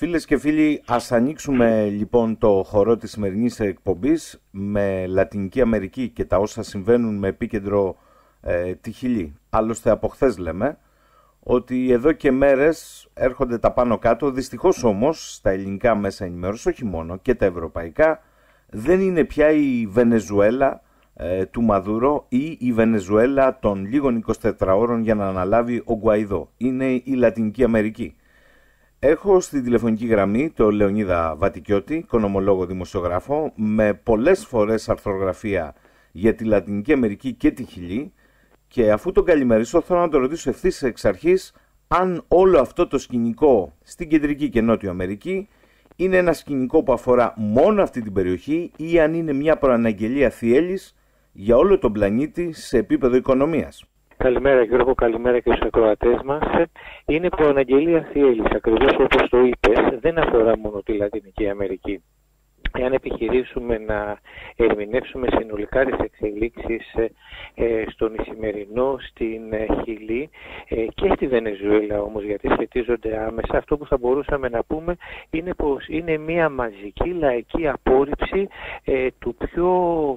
Φίλες και φίλοι, ας ανοίξουμε λοιπόν το χορό της σημερινής εκπομπής με Λατινική Αμερική και τα όσα συμβαίνουν με επίκεντρο ε, τη Χιλή. Άλλωστε από χθες λέμε ότι εδώ και μέρες έρχονται τα πάνω κάτω, δυστυχώς όμως στα ελληνικά μέσα ενημέρωσης, όχι μόνο και τα ευρωπαϊκά, δεν είναι πια η Βενεζουέλα ε, του Μαδούρο ή η Βενεζουέλα των λίγων 24 ώρων για να αναλάβει ο Γκουαϊδό. Είναι η Λατινική Αμερική. Έχω στη τηλεφωνική γραμμή το Λεωνίδα Βατικιώτη, οικονομολόγο δημοσιογράφο, με πολλές φορές αρθρογραφία για τη Λατινική Αμερική και τη Χιλή και αφού τον καλημερίσω θέλω να το ρωτήσω ευθύς εξ αρχής αν όλο αυτό το σκηνικό στην Κεντρική και Νότιο Αμερική είναι ένα σκηνικό που αφορά μόνο αυτή την περιοχή ή αν είναι μια προαναγγελία θιέλης για όλο τον πλανήτη σε επίπεδο οικονομίας. Καλημέρα Γιώργο, καλημέρα και στους ακροατές μας. Είναι προαναγγελία θύελης, ακριβώς όπως το είπες, δεν αφορά μόνο τη Λατινική Αμερική εάν επιχειρήσουμε να ερμηνεύσουμε συνολικά τις εξελίξεις ε, ε, στον Ισημερινό, στην ε, Χιλή και στη Βενεζουέλα όμως γιατί σχετίζονται άμεσα αυτό που θα μπορούσαμε να πούμε είναι πως είναι μια μαζική λαϊκή απόρριψη του πιο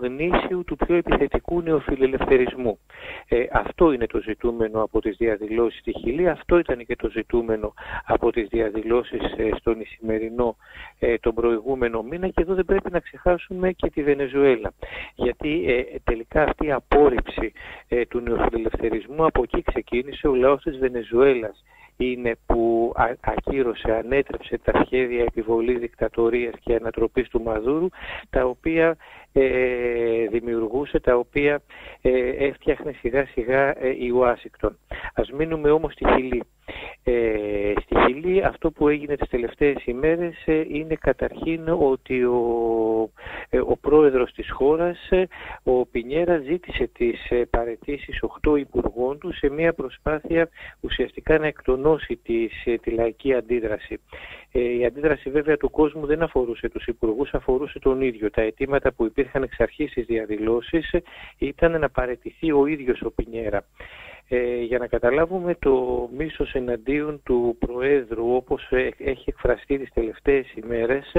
γνήσιου, του πιο επιθετικού νεοφιλελευθερισμού. Αυτό είναι το ζητούμενο από τις διαδηλώσεις στη Χιλή, αυτό ήταν και το ζητούμενο από τις διαδηλώσεις στον Ισημερινό τον προηγούμενο μήνα και εδώ δεν πρέπει να ξεχάσουμε και τη Βενεζουέλα. Γιατί ε, τελικά αυτή η απόρριψη ε, του νεοφιλελευθερισμού από εκεί ξεκίνησε ο λαός της Βενεζουέλας είναι που ακύρωσε, ανέτρεψε τα σχέδια επιβολής δικτατορίας και ανατροπής του Μαδούρου, τα οποία ε, δημιουργούσε, τα οποία ε, έφτιαχνε σιγά σιγά ε, η Ουάσιγκτον. Ας μείνουμε όμως στη Χιλή. Ε, στη Χιλή αυτό που έγινε τις τελευταίες ημέρες ε, είναι καταρχήν ότι ο, ε, ο πρόεδρος της χώρας, ο Πινιέρα, ζήτησε τις παρετήσεις 8 υπουργών του σε μια προσπάθεια ουσιαστικά να εκτονώσει τις, τη λαϊκή αντίδραση. Η αντίδραση βέβαια του κόσμου δεν αφορούσε τους υπουργούς, αφορούσε τον ίδιο. Τα αιτήματα που υπήρχαν εξ αρχής στις διαδηλώσεις ήταν να παρετηθεί ο ίδιος ο Πινιέρα. Ε, για να καταλάβουμε το μίσος εναντίον του Προέδρου όπως έχει εκφραστεί τις τελευταίες ημέρες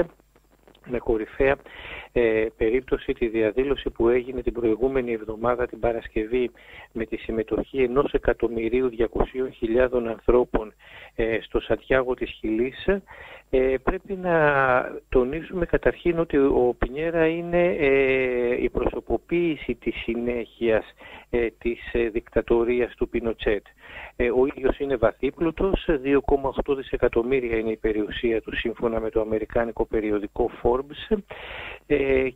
με κορυφαία ε, περίπτωση τη διαδήλωση που έγινε την προηγούμενη εβδομάδα την Παρασκευή με τη συμμετοχή ενός εκατομμυρίου 200.000 ανθρώπων ε, στο Σαντιάγο της Χιλής ε, πρέπει να τονίσουμε καταρχήν ότι ο Πινιέρα είναι ε, η προσωποποίηση της συνέχειας ε, της ε, δικτατορίας του Πινοτσέτ. Ε, ο ίδιος είναι βαθύπλουτος, 2,8 δισεκατομμύρια είναι η περιουσία του σύμφωνα με το αμερικάνικο περιοδικό Forbes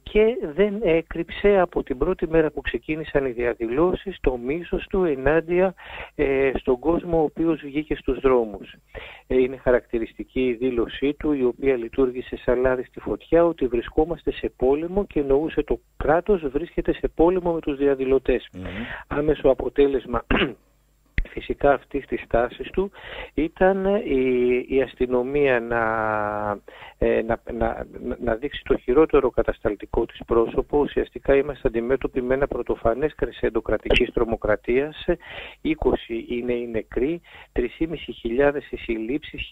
και δεν έκρυψε από την πρώτη μέρα που ξεκίνησαν οι διαδηλώσεις το μίσος του ενάντια στον κόσμο ο οποίος βγήκε στους δρόμους. Είναι χαρακτηριστική η δήλωσή του η οποία λειτουργήσε σαν λάδι στη φωτιά ότι βρισκόμαστε σε πόλεμο και εννοούσε το κράτος βρίσκεται σε πόλεμο με τους διαδηλωτες άμεσο αποτέλεσμα φυσικά αυτής της τάσης του ήταν η, η αστυνομία να, ε, να, να, να, δείξει το χειρότερο κατασταλτικό της πρόσωπο. Ουσιαστικά είμαστε αντιμέτωποι με ένα πρωτοφανές κρεσέντο κρατικής τρομοκρατίας. 20 είναι οι νεκροί, 3.500 οι συλλήψεις,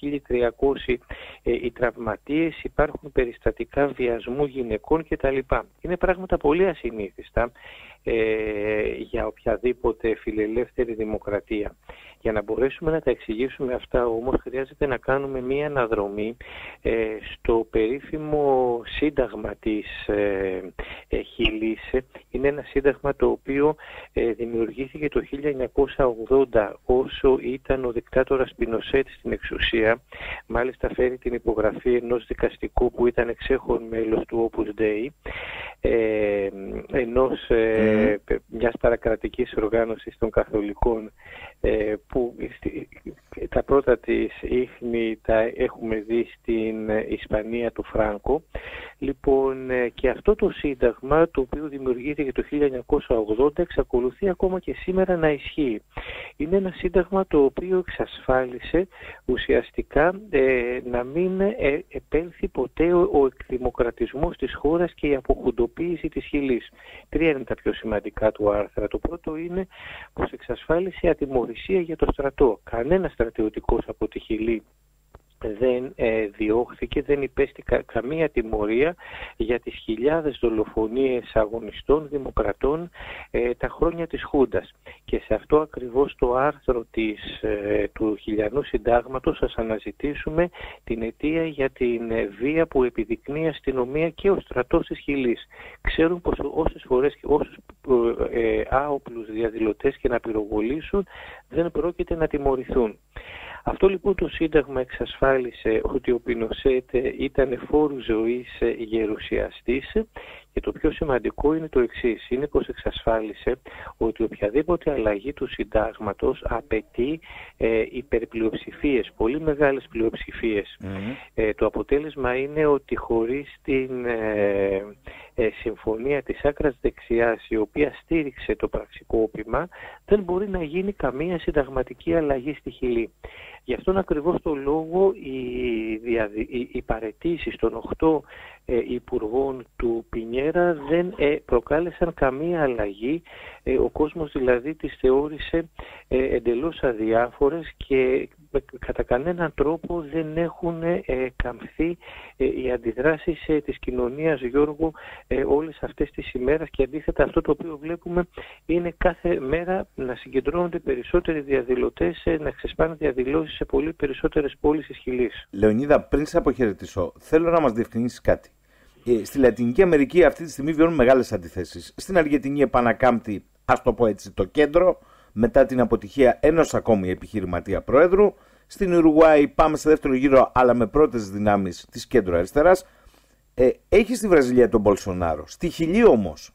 1.300 ε, οι τραυματίες, υπάρχουν περιστατικά βιασμού γυναικών κτλ. Είναι πράγματα πολύ ασυνήθιστα ε, για οποιαδήποτε φιλελεύθερη δημοκρατία. Για να μπορέσουμε να τα εξηγήσουμε αυτά όμως χρειάζεται να κάνουμε μία αναδρομή ε, στο περίφημο σύνταγμα της ε, ε Χιλής. Είναι ένα σύνταγμα το οποίο ε, δημιουργήθηκε το 1980 όσο ήταν ο δικτάτορας Πινοσέτ στην εξουσία. Μάλιστα φέρει την υπογραφή ενός δικαστικού που ήταν εξέχον μέλος του Opus Dei ε, ενός, mm. μιας παρακρατικής οργάνωσης των καθολικών ε, που τα πρώτα της ίχνη τα έχουμε δει στην Ισπανία του Φράγκο. Λοιπόν, ε, και αυτό το σύνταγμα το οποίο δημιουργήθηκε το 1980 εξακολουθεί ακόμα και σήμερα να ισχύει. Είναι ένα σύνταγμα το οποίο εξασφάλισε ουσιαστικά ε, να μην ε, επέλθει ποτέ ο, ο εκδημοκρατισμός της χώρας και η αποχουντοποίηση της χιλής. Τρία είναι τα πιο σημαντικά του άρθρα. Το πρώτο είναι πως εξασφάλισε ατιμορρησία για το στρατό. Κανένας στρατιωτικός από τη Χιλή δεν ε, διώχθηκε, δεν υπέστη καμία τιμωρία για τις χιλιάδες δολοφονίες αγωνιστών δημοκρατών ε, τα χρόνια της Χούντας. Και σε αυτό ακριβώς το άρθρο της, ε, του χιλιανού συντάγματος σας αναζητήσουμε την αιτία για την ε, βία που επιδεικνύει η αστυνομία και ο στρατός της Χιλής. Ξέρουν πως όσες φορές και όσους ε, άοπλους διαδηλωτές και να πυροβολήσουν δεν πρόκειται να τιμωρηθούν. Αυτό λοιπόν το Σύνταγμα εξασφάλισε ότι ο Πινοσέτ ήταν φόρου ζωής γερουσιαστής και το πιο σημαντικό είναι το εξής, είναι πως εξασφάλισε ότι οποιαδήποτε αλλαγή του συντάγματος απαιτεί ε, υπερπλειοψηφίες, πολύ μεγάλες ε, το αποτέλεσμα είναι ότι χωρίς την ε, ε, συμφωνία της άκρας δεξιάς η οποία στήριξε το πραξικόπημα δεν μπορεί να γίνει καμία συνταγματική αλλαγή στη Χιλή. Γι' αυτόν ακριβώς το λόγο οι, οι, οι παρετήσεις των 8 ε, υπουργών του Πινιέρα δεν ε, προκάλεσαν καμία αλλαγή. Ε, ο κόσμος δηλαδή τις θεώρησε εντελώς αδιάφορες και κατά κανέναν τρόπο δεν έχουν καμφθεί οι αντιδράσεις της κοινωνίας Γιώργο όλες αυτές τις ημέρες και αντίθετα αυτό το οποίο βλέπουμε είναι κάθε μέρα να συγκεντρώνονται περισσότεροι διαδηλωτές, να ξεσπάνε διαδηλώσεις σε πολύ περισσότερες πόλεις της Χιλής. Λεωνίδα, πριν σε αποχαιρετήσω, θέλω να μας διευκρινίσεις κάτι. Ε, στη Λατινική Αμερική αυτή τη στιγμή βιώνουν μεγάλες αντιθέσεις. Στην Αργεντινή επανακάμπτει, ας το πω έτσι, το κέντρο μετά την αποτυχία ενός ακόμη επιχειρηματία πρόεδρου. Στην Ουρουγουάη πάμε σε δεύτερο γύρο, αλλά με πρώτες δυνάμεις της κέντρο αριστεράς. Ε, έχει στη Βραζιλία τον Μπολσονάρο. Στη Χιλή όμως,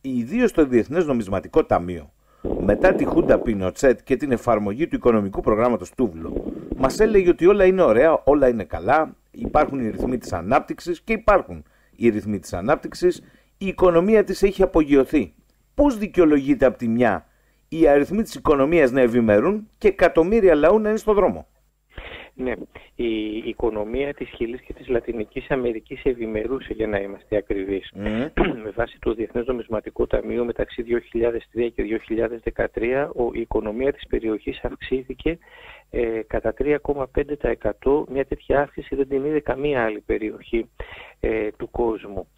ιδίως το Διεθνές Νομισματικό Ταμείο, μετά τη Χούντα Πινοτσέτ και την εφαρμογή του οικονομικού προγράμματος Τούβλο, μας έλεγε ότι όλα είναι ωραία, όλα είναι καλά, υπάρχουν οι ρυθμοί της ανάπτυξης και υπάρχουν οι ρυθμοί της ανάπτυξης, η οικονομία της έχει απογειωθεί. Πώς δικαιολογείται από τη μια οι αριθμοί της οικονομίας να ευημερούν και εκατομμύρια λαού να είναι στον δρόμο; Ναι, η οικονομία της Χιλής και της Λατινικής Αμερικής ευημερούσε για να είμαστε ακριβείς. Με βάση το Διεθνές Νομισματικό Ταμείο μεταξύ 2003 και 2013 η οικονομία της περιοχής αυξήθηκε ε, κατά 3,5%. Μια τέτοια αύξηση δεν την είδε καμία άλλη περιοχή ε, του κόσμου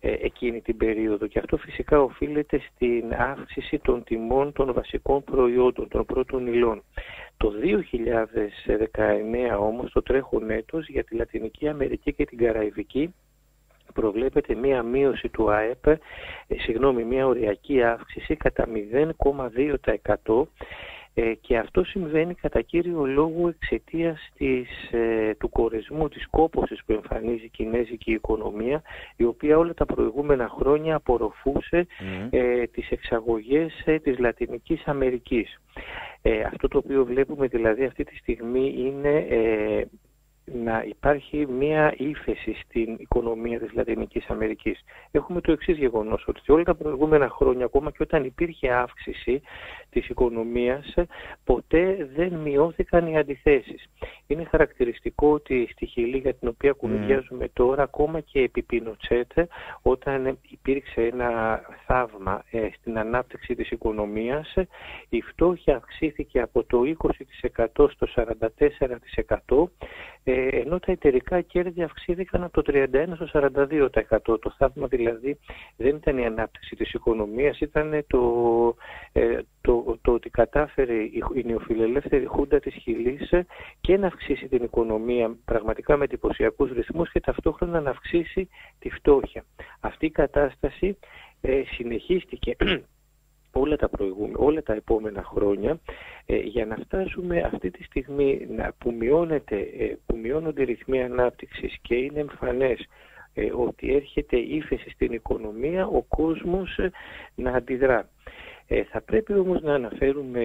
ε, εκείνη την περίοδο και αυτό φυσικά οφείλεται στην αύξηση των τιμών των βασικών προϊόντων, των πρώτων υλών. Το 2019 όμως, το τρέχον έτος για τη Λατινική Αμερική και την Καραϊβική προβλέπεται μία μείωση του ΑΕΠ, ε, συγγνώμη, μία οριακή αύξηση κατά 0,2% ε, και αυτό συμβαίνει κατά κύριο λόγο εξαιτίας της, ε, του κορεσμού, της κόπωσης που εμφανίζει η κινέζικη οικονομία, η οποία όλα τα προηγούμενα χρόνια απορροφούσε ε, τις εξαγωγές ε, της Λατινικής Αμερικής. αυτό το οποίο βλέπουμε δηλαδή αυτή τη στιγμή είναι να υπάρχει μία ύφεση στην οικονομία της Λατινικής Αμερικής. Έχουμε το εξής γεγονός, ότι όλα τα προηγούμενα χρόνια, ακόμα και όταν υπήρχε αύξηση της οικονομίας, ποτέ δεν μειώθηκαν οι αντιθέσεις. Είναι χαρακτηριστικό ότι στη Χιλή για την οποία κουνουδιάζουμε τώρα, ακόμα και επί Πινοτσέτε, όταν υπήρξε ένα θαύμα ε, στην ανάπτυξη της οικονομίας, η φτώχεια αυξήθηκε από το 20% στο 44%, ε, ενώ τα εταιρικά κέρδη αυξήθηκαν από το 31% στο 42%. Το θαύμα δηλαδή δεν ήταν η ανάπτυξη της οικονομίας, ήταν το, ε, το, το ότι κατάφερε η νεοφιλελεύθερη χούντα της Χιλής και να αυξήσει την οικονομία πραγματικά με εντυπωσιακούς ρυθμούς και ταυτόχρονα να αυξήσει τη φτώχεια. Αυτή η κατάσταση ε, συνεχίστηκε όλα τα, όλα τα επόμενα χρόνια ε, για να φτάσουμε αυτή τη στιγμή να, που, μειώνεται, ε, που μειώνονται οι ρυθμοί ανάπτυξης και είναι εμφανές ε, ότι έρχεται ύφεση στην οικονομία, ο κόσμος να αντιδρά. Ε, θα πρέπει όμως να αναφέρουμε,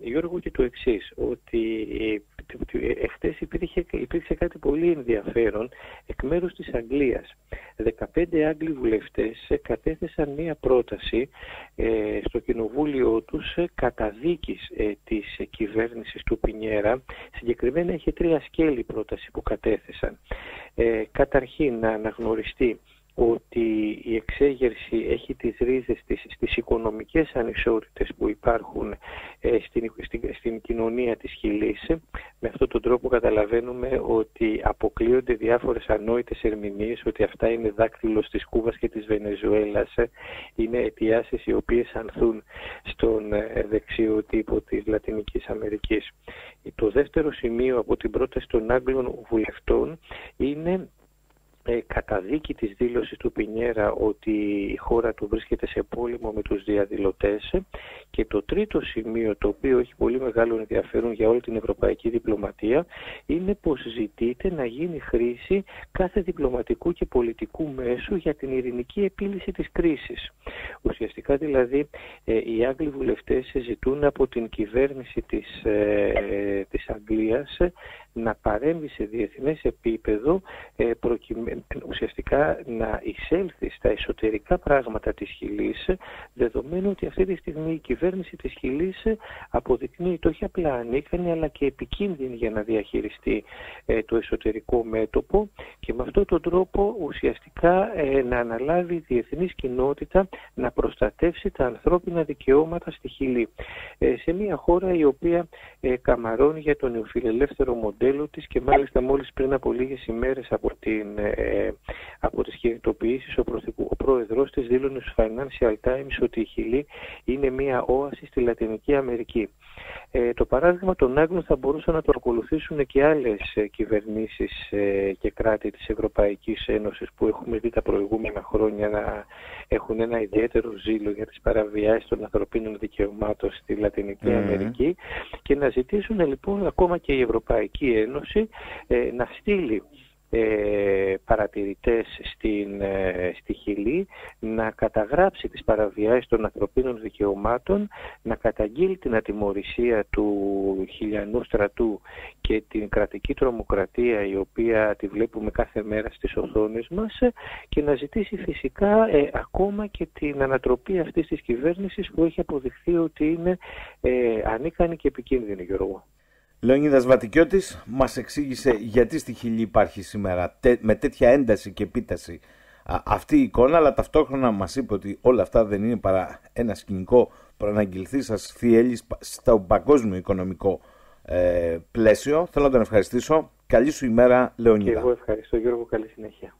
Γιώργο, και το εξής, ότι εχθές υπήρχε, υπήρξε κάτι πολύ ενδιαφέρον εκ μέρους της Αγγλίας. 15 Άγγλοι βουλευτές κατέθεσαν μία πρόταση ε, στο κοινοβούλιο τους καταδίκης ε, της κυβέρνησης του Πινιέρα. Συγκεκριμένα έχει τρία σκέλη πρόταση που κατέθεσαν. Ε, καταρχήν να αναγνωριστεί ότι η εξέγερση έχει τις ρίζες της στις οικονομικές ανισότητες που υπάρχουν ε, στην, στην, στην κοινωνία της Χιλής. Με αυτόν τον τρόπο καταλαβαίνουμε ότι αποκλείονται διάφορες ανόητες ερμηνείες, ότι αυτά είναι δάκτυλος της Κούβας και της Βενεζουέλας, είναι αιτιάσεις οι οποίες ανθούν στον ε, δεξιό τύπο της Λατινικής Αμερικής. Το δεύτερο σημείο από την πρόταση των Άγγλων βουλευτών είναι ε, καταδίκη της δήλωσης του Πινιέρα ότι η χώρα του βρίσκεται σε πόλεμο με τους διαδηλωτές και το τρίτο σημείο το οποίο έχει πολύ μεγάλο ενδιαφέρον για όλη την ευρωπαϊκή διπλωματία είναι πως ζητείται να γίνει χρήση κάθε διπλωματικού και πολιτικού μέσου για την ειρηνική επίλυση της κρίσης. Ουσιαστικά δηλαδή ε, οι Άγγλοι βουλευτές ζητούν από την κυβέρνηση της, ε, της Αγγλίας να παρέμβει σε διεθνές επίπεδο ε, ουσιαστικά να εισέλθει στα εσωτερικά πράγματα της Χιλής δεδομένου ότι αυτή τη στιγμή η κυβέρνηση της Χιλής αποδεικνύει το όχι απλά ανίκανη αλλά και επικίνδυνη για να διαχειριστεί ε, το εσωτερικό μέτωπο και με αυτόν τον τρόπο ουσιαστικά ε, να αναλάβει η διεθνής κοινότητα να προστατεύσει τα ανθρώπινα δικαιώματα στη Χιλή. σε μια χώρα η οποία καμαρώνει για τον νεοφιλελεύθερο μοντέλο μοντέλο της και μάλιστα μόλις πριν από λίγες ημέρες από, την, ε, από τις κινητοποιήσεις ο, ο πρόεδρος της δήλωνε στους Financial Times ότι η Χιλή είναι μια όαση στη Λατινική Αμερική. Ε, το παράδειγμα των Άγγλων θα μπορούσαν να το ακολουθήσουν και άλλες ε, κυβερνήσεις ε, και κράτη της Ευρωπαϊκής Ένωσης που έχουμε δει τα προηγούμενα χρόνια να έχουν ένα ιδιαίτερο ζήλο για τις παραβιάσεις των ανθρωπίνων δικαιωμάτων στη Λατινική Αμερική και να ζητήσουν λοιπόν ακόμα και η Ευρωπαϊκή Ένωση ε, να στείλει ε, παρατηρητές στην, ε, στη Χιλή να καταγράψει τις παραβιάσεις των ανθρωπίνων δικαιωμάτων, να καταγγείλει την ατιμορρησία του χιλιανού στρατού και την κρατική τρομοκρατία η οποία τη βλέπουμε κάθε μέρα στις οθόνες μας και να ζητήσει φυσικά ε, ακόμα και την ανατροπή αυτής της κυβέρνησης που έχει αποδειχθεί ότι είναι ε, ανίκανη και επικίνδυνη Γιώργο. Λεωνίδας Βατικιώτης μας εξήγησε γιατί στη Χιλή υπάρχει σήμερα με τέτοια ένταση και επίταση αυτή η εικόνα, αλλά ταυτόχρονα μας είπε ότι όλα αυτά δεν είναι παρά ένα σκηνικό προαναγγελθεί σας θυέλης στο παγκόσμιο οικονομικό ε, πλαίσιο. Θέλω να τον ευχαριστήσω. Καλή σου ημέρα, Λεωνίδα. Και εγώ ευχαριστώ, Γιώργο. Καλή συνέχεια.